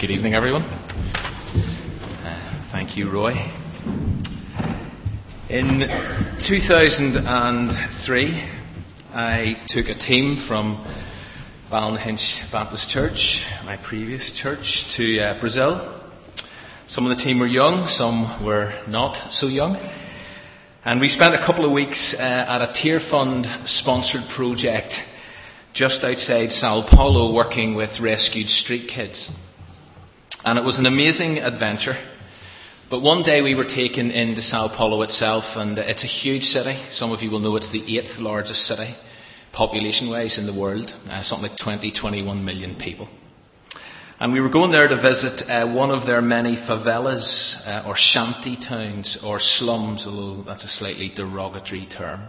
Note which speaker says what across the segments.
Speaker 1: Good evening, everyone. Uh, thank you, Roy. In 2003, I took a team from Ballynahinch Baptist Church, my previous church, to uh, Brazil. Some of the team were young, some were not so young. And we spent a couple of weeks uh, at a Tearfund sponsored project just outside Sao Paulo working with rescued street kids. And it was an amazing adventure. But one day we were taken into Sao Paulo itself, and it's a huge city. Some of you will know it's the eighth largest city, population wise, in the world. Uh, something like 20, 21 million people. And we were going there to visit uh, one of their many favelas, uh, or shanty towns, or slums, although that's a slightly derogatory term.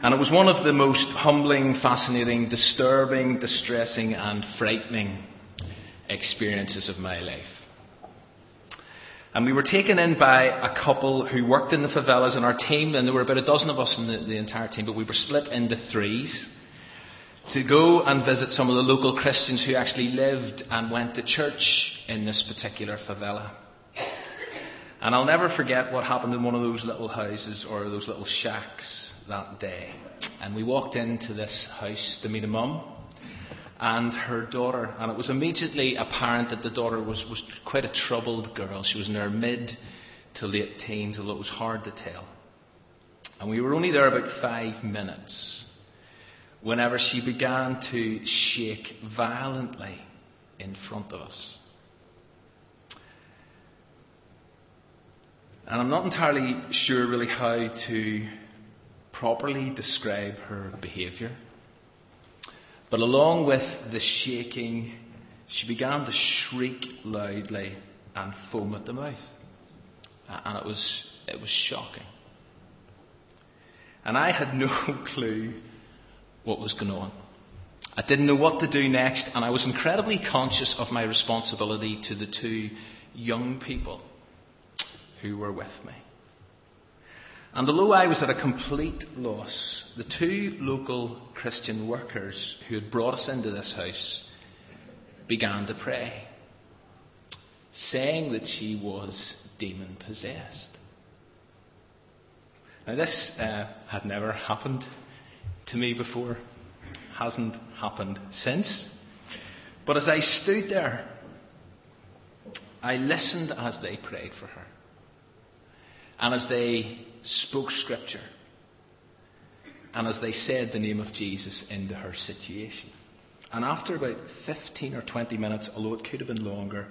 Speaker 1: And it was one of the most humbling, fascinating, disturbing, distressing, and frightening experiences of my life. And we were taken in by a couple who worked in the favelas in our team, and there were about a dozen of us in the, the entire team, but we were split into threes to go and visit some of the local Christians who actually lived and went to church in this particular favela. And I'll never forget what happened in one of those little houses or those little shacks that day. And we walked into this house to meet a mum and her daughter. And it was immediately apparent that the daughter was, was quite a troubled girl. She was in her mid to late teens, although it was hard to tell. And we were only there about five minutes whenever she began to shake violently in front of us. And I'm not entirely sure really how to properly describe her behaviour. But along with the shaking, she began to shriek loudly and foam at the mouth. And it was, it was shocking. And I had no clue what was going on. I didn't know what to do next, and I was incredibly conscious of my responsibility to the two young people who were with me. And although I was at a complete loss, the two local Christian workers who had brought us into this house began to pray, saying that she was demon possessed. Now, this uh, had never happened to me before, hasn't happened since. But as I stood there, I listened as they prayed for her. And as they spoke scripture, and as they said the name of Jesus into her situation. And after about 15 or 20 minutes, although it could have been longer,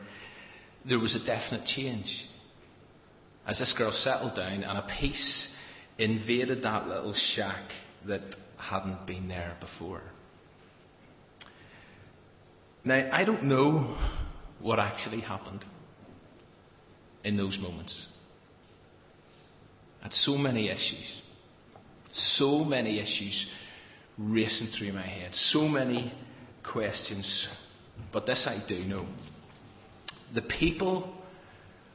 Speaker 1: there was a definite change. As this girl settled down and a peace invaded that little shack that hadn't been there before. Now, I don't know what actually happened in those moments. Had so many issues. So many issues racing through my head. So many questions. But this I do know. The people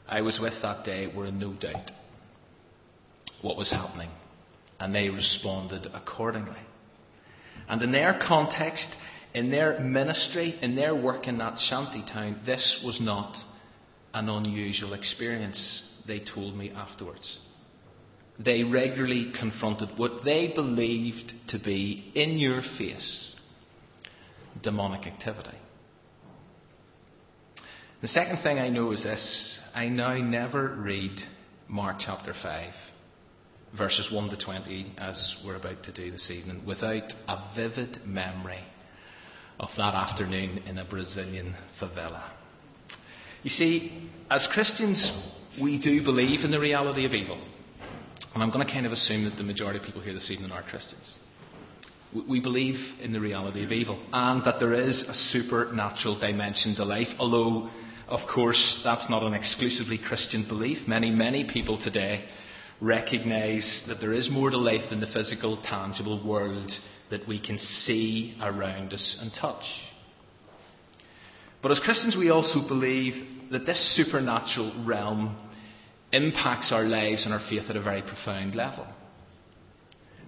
Speaker 1: I was with that day were in no doubt what was happening. And they responded accordingly. And in their context, in their ministry, in their work in that shanty town, this was not an unusual experience, they told me afterwards they regularly confronted what they believed to be in your face demonic activity. The second thing I know is this I now never read Mark chapter 5, verses 1 to 20, as we're about to do this evening, without a vivid memory of that afternoon in a Brazilian favela. You see, as Christians, we do believe in the reality of evil. And I'm going to kind of assume that the majority of people here this evening are Christians. We believe in the reality of evil and that there is a supernatural dimension to life, although, of course, that's not an exclusively Christian belief. Many, many people today recognize that there is more to life than the physical, tangible world that we can see around us and touch. But as Christians, we also believe that this supernatural realm impacts our lives and our faith at a very profound level.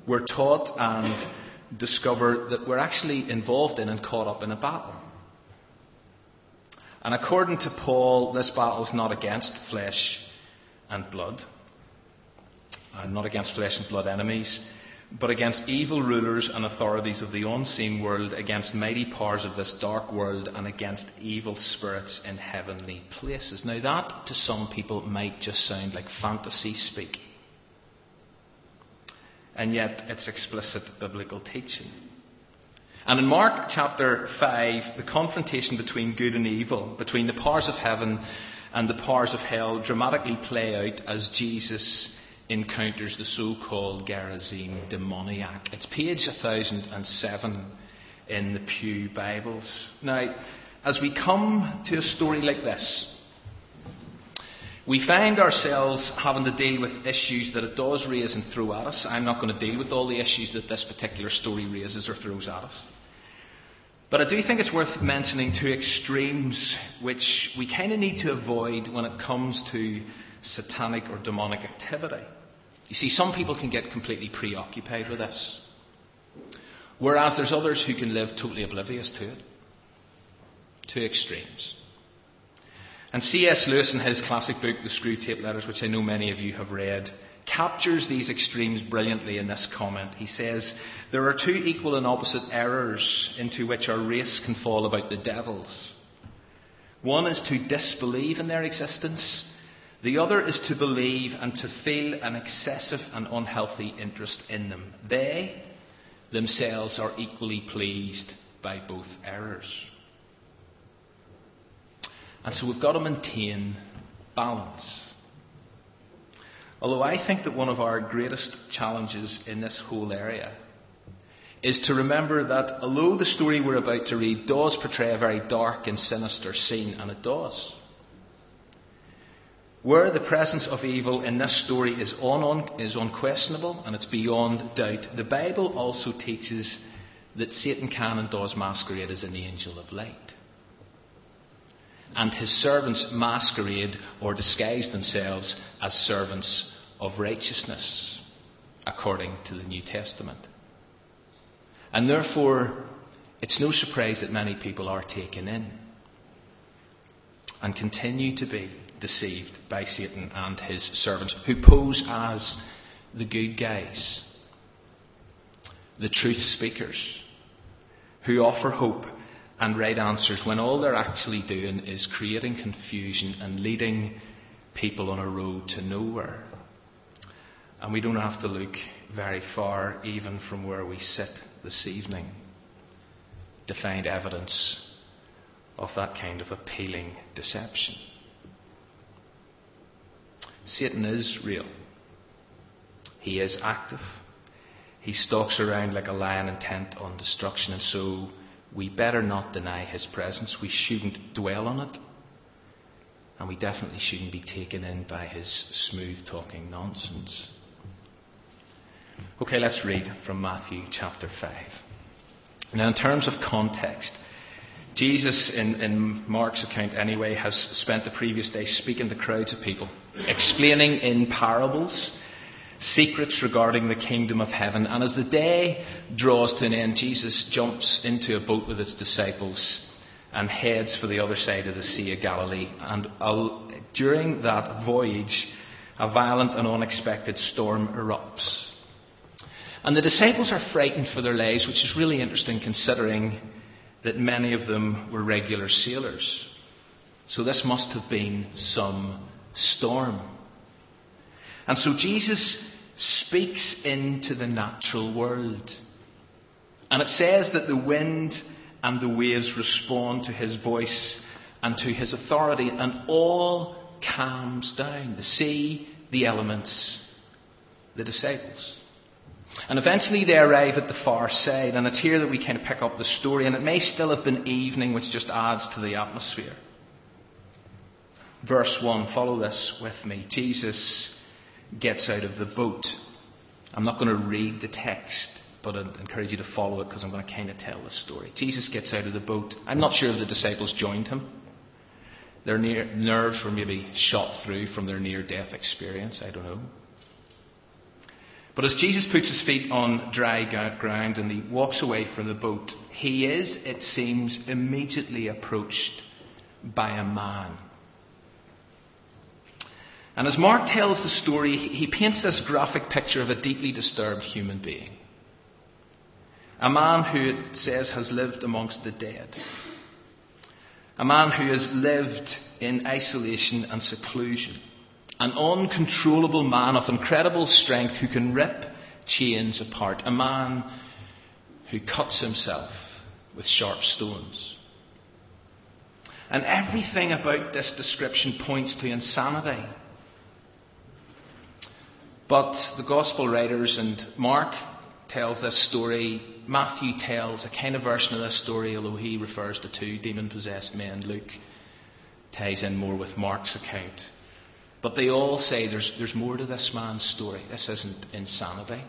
Speaker 1: We're taught and discover that we're actually involved in and caught up in a battle. And according to Paul, this battle is not against flesh and blood, and not against flesh and blood enemies, but against evil rulers and authorities of the unseen world, against mighty powers of this dark world, and against evil spirits in heavenly places. Now, that to some people might just sound like fantasy speak. And yet, it's explicit biblical teaching. And in Mark chapter 5, the confrontation between good and evil, between the powers of heaven and the powers of hell, dramatically play out as Jesus encounters the so called Gerasene demoniac. It's page 1007 in the Pew Bibles. Now, as we come to a story like this, we find ourselves having to deal with issues that it does raise and throw at us. I'm not going to deal with all the issues that this particular story raises or throws at us. But I do think it's worth mentioning two extremes which we kind of need to avoid when it comes to satanic or demonic activity. You see, some people can get completely preoccupied with this, whereas there's others who can live totally oblivious to it. Two extremes. And C.S. Lewis, in his classic book, The Screwtape Letters, which I know many of you have read, captures these extremes brilliantly in this comment. He says, There are two equal and opposite errors into which our race can fall about the devils. One is to disbelieve in their existence, the other is to believe and to feel an excessive and unhealthy interest in them. They themselves are equally pleased by both errors. And so we've got to maintain balance. Although I think that one of our greatest challenges in this whole area is to remember that although the story we're about to read does portray a very dark and sinister scene, and it does, where the presence of evil in this story is, is unquestionable and it's beyond doubt, the Bible also teaches that Satan can and does masquerade as an angel of light. And his servants masquerade or disguise themselves as servants of righteousness, according to the New Testament. And therefore, it's no surprise that many people are taken in and continue to be deceived by Satan and his servants, who pose as the good guys, the truth speakers, who offer hope and right answers when all they're actually doing is creating confusion and leading people on a road to nowhere. And we don't have to look very far, even from where we sit this evening, to find evidence of that kind of appealing deception. Satan is real. He is active. He stalks around like a lion intent on destruction, and so we better not deny his presence. We shouldn't dwell on it. And we definitely shouldn't be taken in by his smooth talking nonsense. Okay, let's read from Matthew chapter 5. Now, in terms of context, Jesus, in, in, Mark's account anyway, has spent the previous day speaking to crowds of people, explaining in parables secrets regarding the kingdom of heaven. And as the day draws to an end, Jesus jumps into a boat with his disciples and heads for the other side of the Sea of Galilee. And uh, during that voyage, a violent and unexpected storm erupts. And the disciples are frightened for their lives, which is really interesting considering that many of them were regular sailors. So this must have been some storm. And so Jesus speaks into the natural world. And it says that the wind and the waves respond to his voice and to his authority, and all calms down the sea, the elements, the disciples. And eventually they arrive at the far side, and it's here that we kind of pick up the story, and it may still have been evening, which just adds to the atmosphere. Verse 1, follow this with me. Jesus gets out of the boat. I'm not going to read the text, but I encourage you to follow it because I'm going to kind of tell the story. Jesus gets out of the boat. I'm not sure if the disciples joined him. Their near, nerves were maybe shot through from their near death experience. I don't know. But as Jesus puts his feet on dry ground and he walks away from the boat, he is, it seems, immediately approached by a man. And as Mark tells the story, he paints this graphic picture of a deeply disturbed human being. A man who it says has lived amongst the dead. A man who has lived in isolation and seclusion. An uncontrollable man of incredible strength who can rip chains apart. A man who cuts himself with sharp stones. And everything about this description points to insanity. But the Gospel writers and Mark tells this story. Matthew tells a kind of version of this story, although he refers to two demon possessed men. Luke ties in more with Mark's account. But they all say there's, there's more to this man's story. This isn't insanity.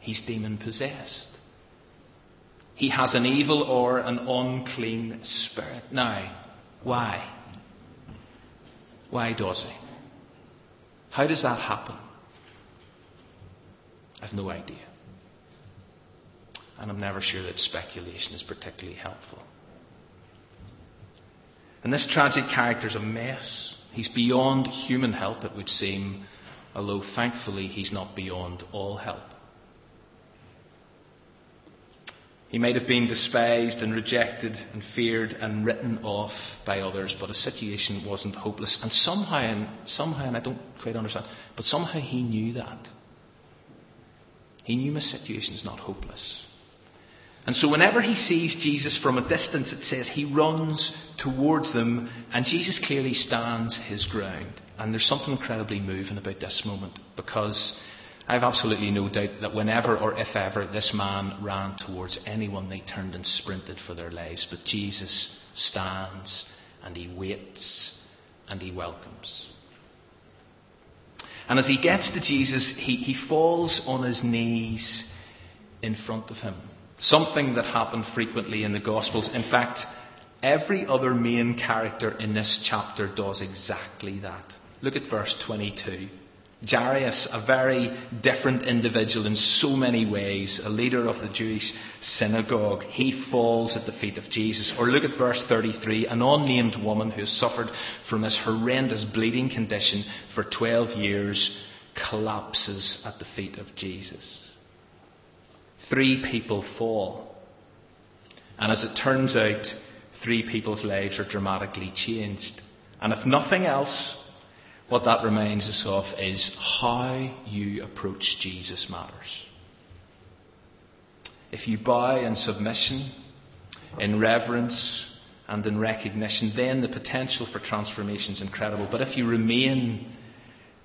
Speaker 1: He's demon possessed. He has an evil or an unclean spirit. Now, why? Why does he? How does that happen? I've no idea. And I'm never sure that speculation is particularly helpful. And this tragic character is a mess. He's beyond human help, it would seem, although thankfully he's not beyond all help. He might have been despised and rejected and feared and written off by others, but his situation wasn't hopeless. And somehow, and somehow, and I don't quite understand, but somehow he knew that. He knew my situation is not hopeless. And so whenever he sees Jesus from a distance, it says he runs towards them, and Jesus clearly stands his ground. And there's something incredibly moving about this moment, because I have absolutely no doubt that whenever or if ever this man ran towards anyone, they turned and sprinted for their lives. But Jesus stands, and he waits, and he welcomes. And as he gets to Jesus, he, he falls on his knees in front of him. Something that happened frequently in the Gospels. In fact, every other main character in this chapter does exactly that. Look at verse 22. Jairus, a very different individual in so many ways, a leader of the Jewish synagogue, he falls at the feet of Jesus. Or look at verse 33, an unnamed woman who suffered from this horrendous bleeding condition for 12 years collapses at the feet of Jesus. Three people fall. And as it turns out, three people's lives are dramatically changed. And if nothing else, what that reminds us of is how you approach Jesus matters. If you bow in submission, in reverence, and in recognition, then the potential for transformation is incredible. But if you remain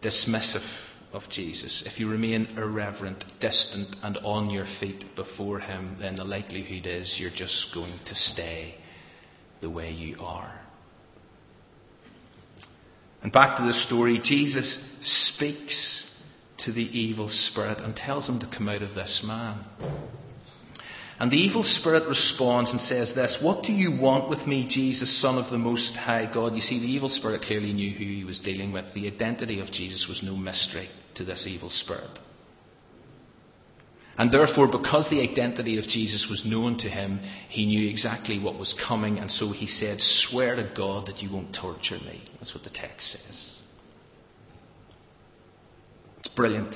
Speaker 1: dismissive of Jesus, if you remain irreverent, distant, and on your feet before Him, then the likelihood is you're just going to stay the way you are. And back to the story, Jesus speaks to the evil spirit and tells him to come out of this man. And the evil spirit responds and says this What do you want with me, Jesus, Son of the Most High God? You see, the evil spirit clearly knew who he was dealing with. The identity of Jesus was no mystery to this evil spirit. And therefore, because the identity of Jesus was known to him, he knew exactly what was coming, and so he said, Swear to God that you won't torture me. That's what the text says. It's brilliant.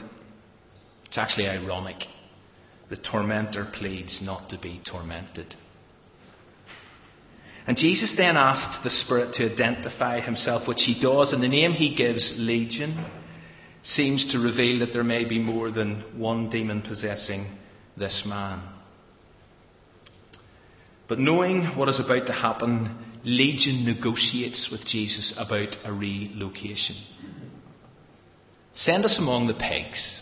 Speaker 1: It's actually ironic. The tormentor pleads not to be tormented. And Jesus then asks the Spirit to identify himself, which he does, and the name he gives, Legion seems to reveal that there may be more than one demon possessing this man. But knowing what is about to happen, Legion negotiates with Jesus about a relocation. Send us among the pigs.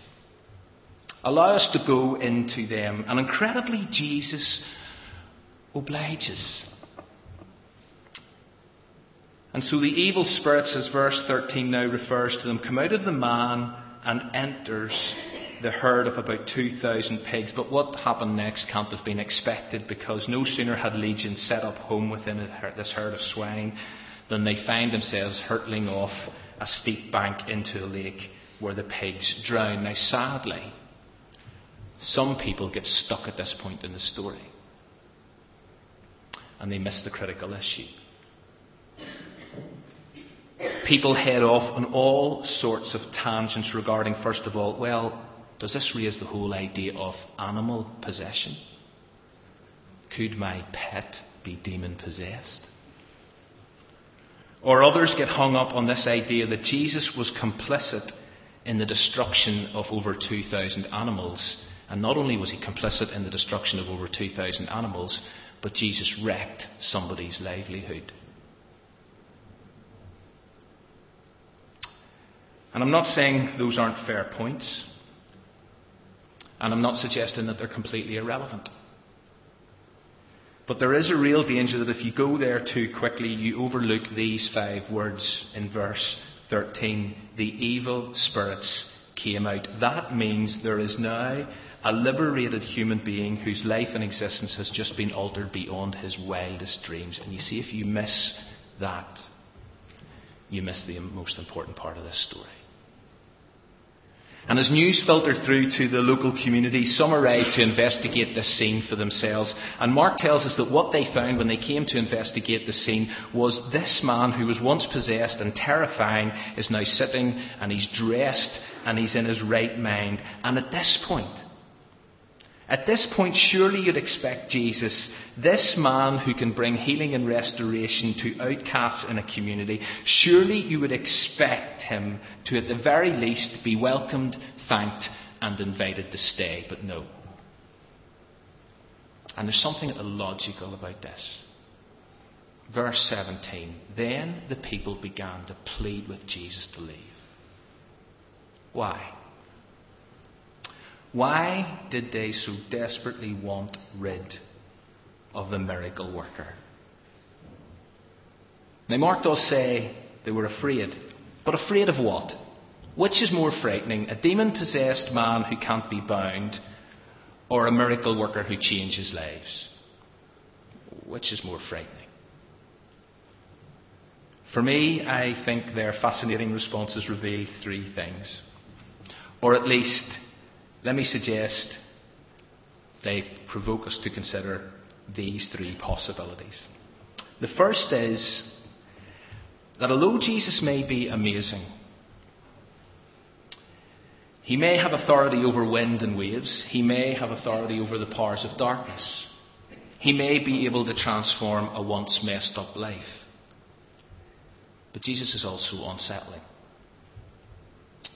Speaker 1: Allow us to go into them. And incredibly, Jesus obliges. And so the evil spirits, as verse 13 now refers to them, come out of the man and enters the herd of about 2,000 pigs. But what happened next can't have been expected because no sooner had Legion set up home within this herd of swine than they find themselves hurtling off a steep bank into a lake where the pigs drown. Now, sadly, some people get stuck at this point in the story and they miss the critical issue. people head off on all sorts of tangents regarding, first of all, well, does this raise the whole idea of animal possession? Could my pet be demon possessed? Or others get hung up on this idea that Jesus was complicit in the destruction of over 2,000 animals. And not only was he complicit in the destruction of over 2,000 animals, but Jesus wrecked somebody's livelihood. And I'm not saying those aren't fair points. And I'm not suggesting that they're completely irrelevant. But there is a real danger that if you go there too quickly, you overlook these five words in verse 13. The evil spirits came out. That means there is now a liberated human being whose life and existence has just been altered beyond his wildest dreams. And you see, if you miss that, you miss the most important part of this story. And as news filtered through to the local community, some arrived to investigate this scene for themselves. And Mark tells us that what they found when they came to investigate the scene was this man who was once possessed and terrifying is now sitting and he's dressed and he's in his right mind. And at this point, at this point, surely you'd expect Jesus, this man who can bring healing and restoration to outcasts in a community, surely you would expect him to, at the very least, be welcomed, thanked, and invited to stay. But no. And there's something illogical about this. Verse 17 Then the people began to plead with Jesus to leave. Why? Why did they so desperately want rid of the miracle worker? Now, Mark does say they were afraid. But afraid of what? Which is more frightening, a demon possessed man who can't be bound, or a miracle worker who changes lives? Which is more frightening? For me, I think their fascinating responses reveal three things. Or at least let me suggest they provoke us to consider these three possibilities. The first is that although Jesus may be amazing, he may have authority over wind and waves, he may have authority over the powers of darkness, he may be able to transform a once messed up life. But Jesus is also unsettling.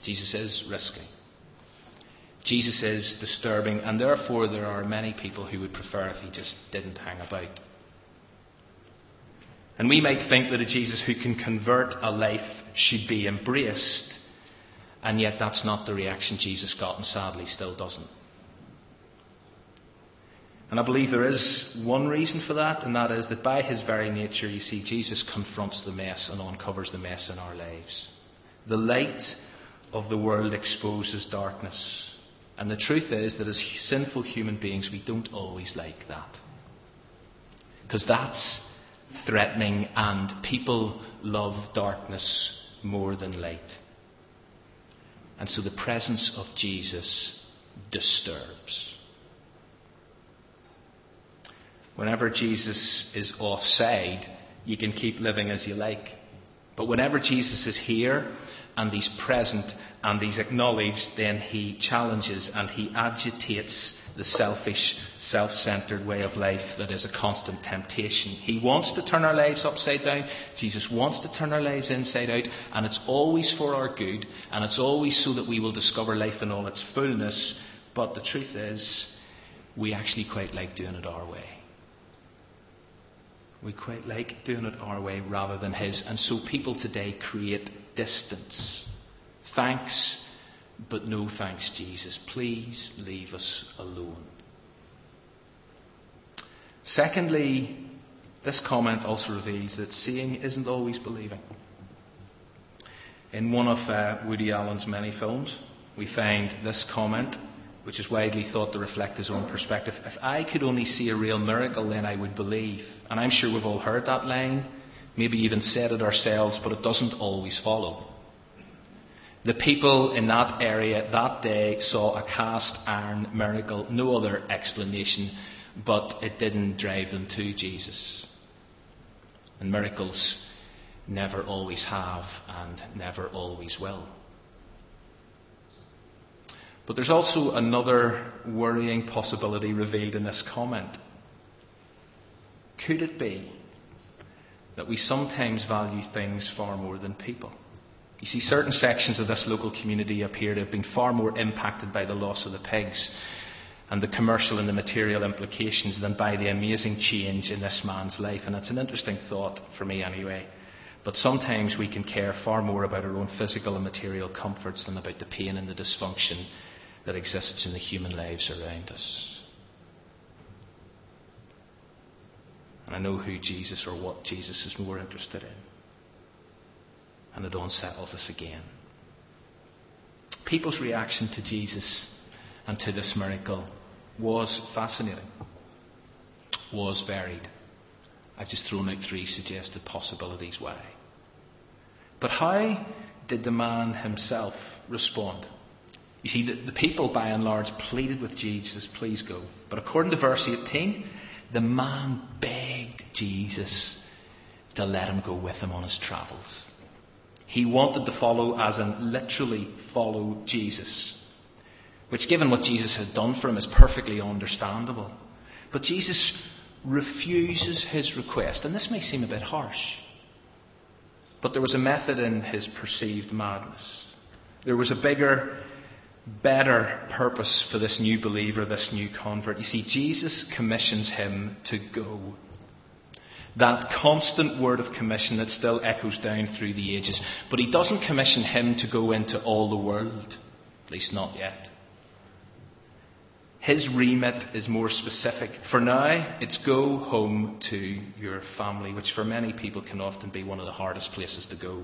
Speaker 1: Jesus is risky. Jesus is disturbing, and therefore there are many people who would prefer if he just didn't hang about. And we might think that a Jesus who can convert a life should be embraced, and yet that's not the reaction Jesus got, and sadly still doesn't. And I believe there is one reason for that, and that is that by his very nature, you see, Jesus confronts the mess and uncovers the mess in our lives. The light of the world exposes darkness. And the truth is that as sinful human beings, we don't always like that. Because that's threatening, and people love darkness more than light. And so the presence of Jesus disturbs. Whenever Jesus is offside, you can keep living as you like. But whenever Jesus is here, and he's present and he's acknowledged, then he challenges and he agitates the selfish, self centered way of life that is a constant temptation. He wants to turn our lives upside down. Jesus wants to turn our lives inside out, and it's always for our good, and it's always so that we will discover life in all its fullness. But the truth is, we actually quite like doing it our way. We quite like doing it our way rather than His. And so people today create distance. Thanks, but no thanks, Jesus. Please leave us alone. Secondly, this comment also reveals that seeing isn't always believing. In one of uh, Woody Allen's many films, we find this comment which is widely thought to reflect his own perspective. If I could only see a real miracle, then I would believe. And I'm sure we've all heard that line, maybe even said it ourselves, but it doesn't always follow. The people in that area that day saw a cast iron miracle, no other explanation, but it didn't drive them to Jesus. And miracles never always have, and never always will. But there's also another worrying possibility revealed in this comment. Could it be that we sometimes value things far more than people? You see, certain sections of this local community appear to have been far more impacted by the loss of the pigs and the commercial and the material implications than by the amazing change in this man's life. And it's an interesting thought for me, anyway. But sometimes we can care far more about our own physical and material comforts than about the pain and the dysfunction that exists in the human lives around us. And I know who Jesus or what Jesus is more interested in and it unsettles us again. People's reaction to Jesus and to this miracle was fascinating, was varied. I've just thrown out three suggested possibilities why. But how did the man himself respond? You see, the, the people by and large pleaded with Jesus, please go. But according to verse 18, the man begged Jesus to let him go with him on his travels. He wanted to follow, as in literally follow Jesus. Which, given what Jesus had done for him, is perfectly understandable. But Jesus refuses his request. And this may seem a bit harsh. But there was a method in his perceived madness. There was a bigger, better purpose for this new believer, this new convert. You see, Jesus commissions him to go that constant word of commission that still echoes down through the ages. But he doesn't commission him to go into all the world, at least not yet. His remit is more specific. For now, it's go home to your family, which for many people can often be one of the hardest places to go.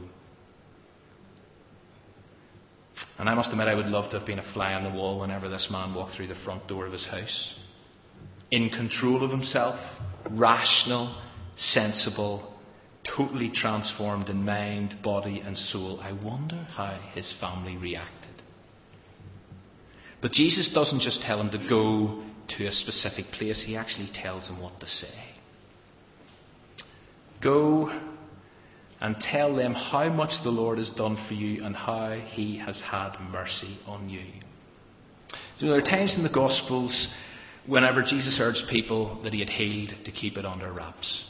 Speaker 1: And I must admit, I would love to have been a fly on the wall whenever this man walked through the front door of his house. In control of himself, rational, sensible, totally transformed in mind, body, and soul. I wonder how his family reacted. But Jesus doesn't just tell him to go to a specific place, he actually tells him what to say. Go and tell them how much the Lord has done for you and how he has had mercy on you. So there are times in the Gospels whenever Jesus urged people that he had healed to keep it under wraps.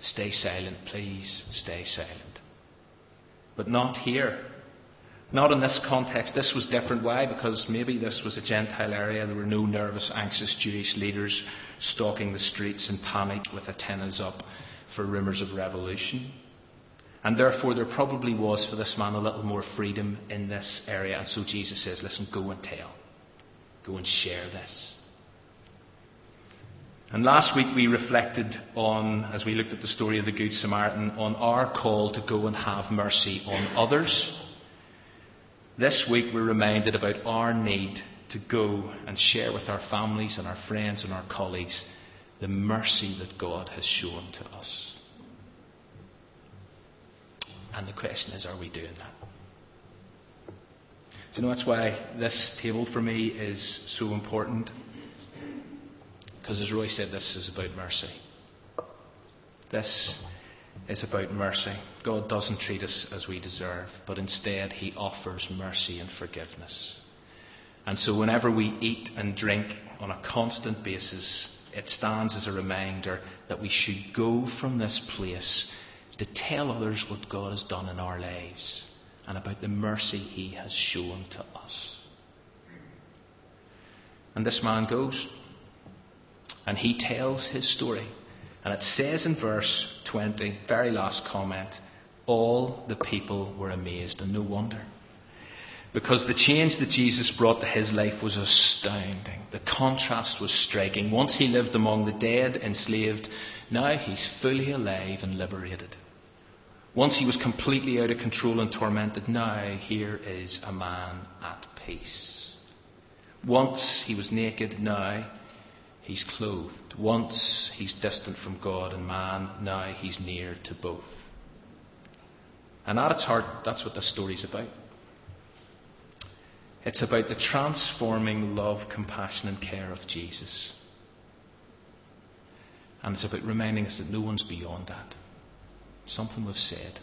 Speaker 1: Stay silent, please, stay silent. But not here. Not in this context. This was different. Why? Because maybe this was a Gentile area. There were no nervous, anxious Jewish leaders stalking the streets in panic with antennas up for rumours of revolution. And therefore, there probably was for this man a little more freedom in this area. And so Jesus says, Listen, go and tell. Go and share this. And last week we reflected on, as we looked at the story of the Good Samaritan, on our call to go and have mercy on others. This week we're reminded about our need to go and share with our families and our friends and our colleagues the mercy that God has shown to us. And the question is, are we doing that? Do you know that's why this table for me is so important? Because as Roy said, this is about mercy. This is about mercy. God doesn't treat us as we deserve, but instead He offers mercy and forgiveness. And so whenever we eat and drink on a constant basis, it stands as a reminder that we should go from this place to tell others what God has done in our lives and about the mercy he has shown to us. And this man goes and he tells his story. And it says in verse 20, very last comment, all the people were amazed, and no wonder. Because the change that Jesus brought to his life was astounding. The contrast was striking. Once he lived among the dead, enslaved, now he's fully alive and liberated. Once he was completely out of control and tormented, now here is a man at peace. Once he was naked, now he's clothed. Once he's distant from God and man, now he's near to both. And at its heart, that's what this story's about. It's about the transforming love, compassion, and care of Jesus. And it's about reminding us that no one's beyond that. something we've said,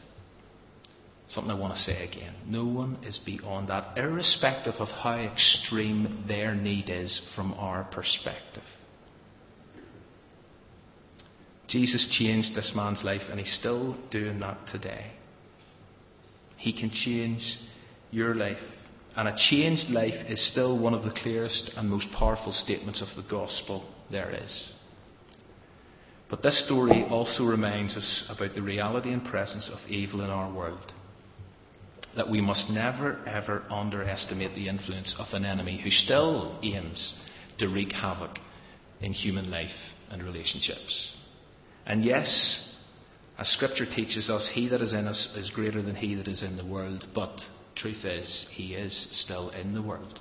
Speaker 1: something I want to say again. No one is beyond that, irrespective of how extreme their need is from our perspective. Jesus changed this man's life, and he's still doing that today. He can change your life. And a changed life is still one of the clearest and most powerful statements of the gospel there is. But this story also reminds us about the reality and presence of evil in our world. That we must never ever underestimate the influence of an enemy who still aims to wreak havoc in human life and relationships. And yes, as Scripture teaches us, he that is in us is greater than he that is in the world. But truth is, he is still in the world.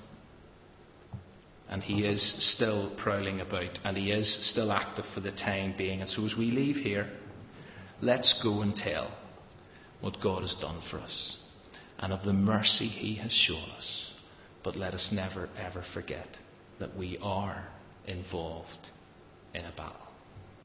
Speaker 1: And he is still prowling about, and he is still active for the time being. And so as we leave here, let's go and tell what God has done for us and of the mercy he has shown us. But let us never, ever forget that we are involved in a battle.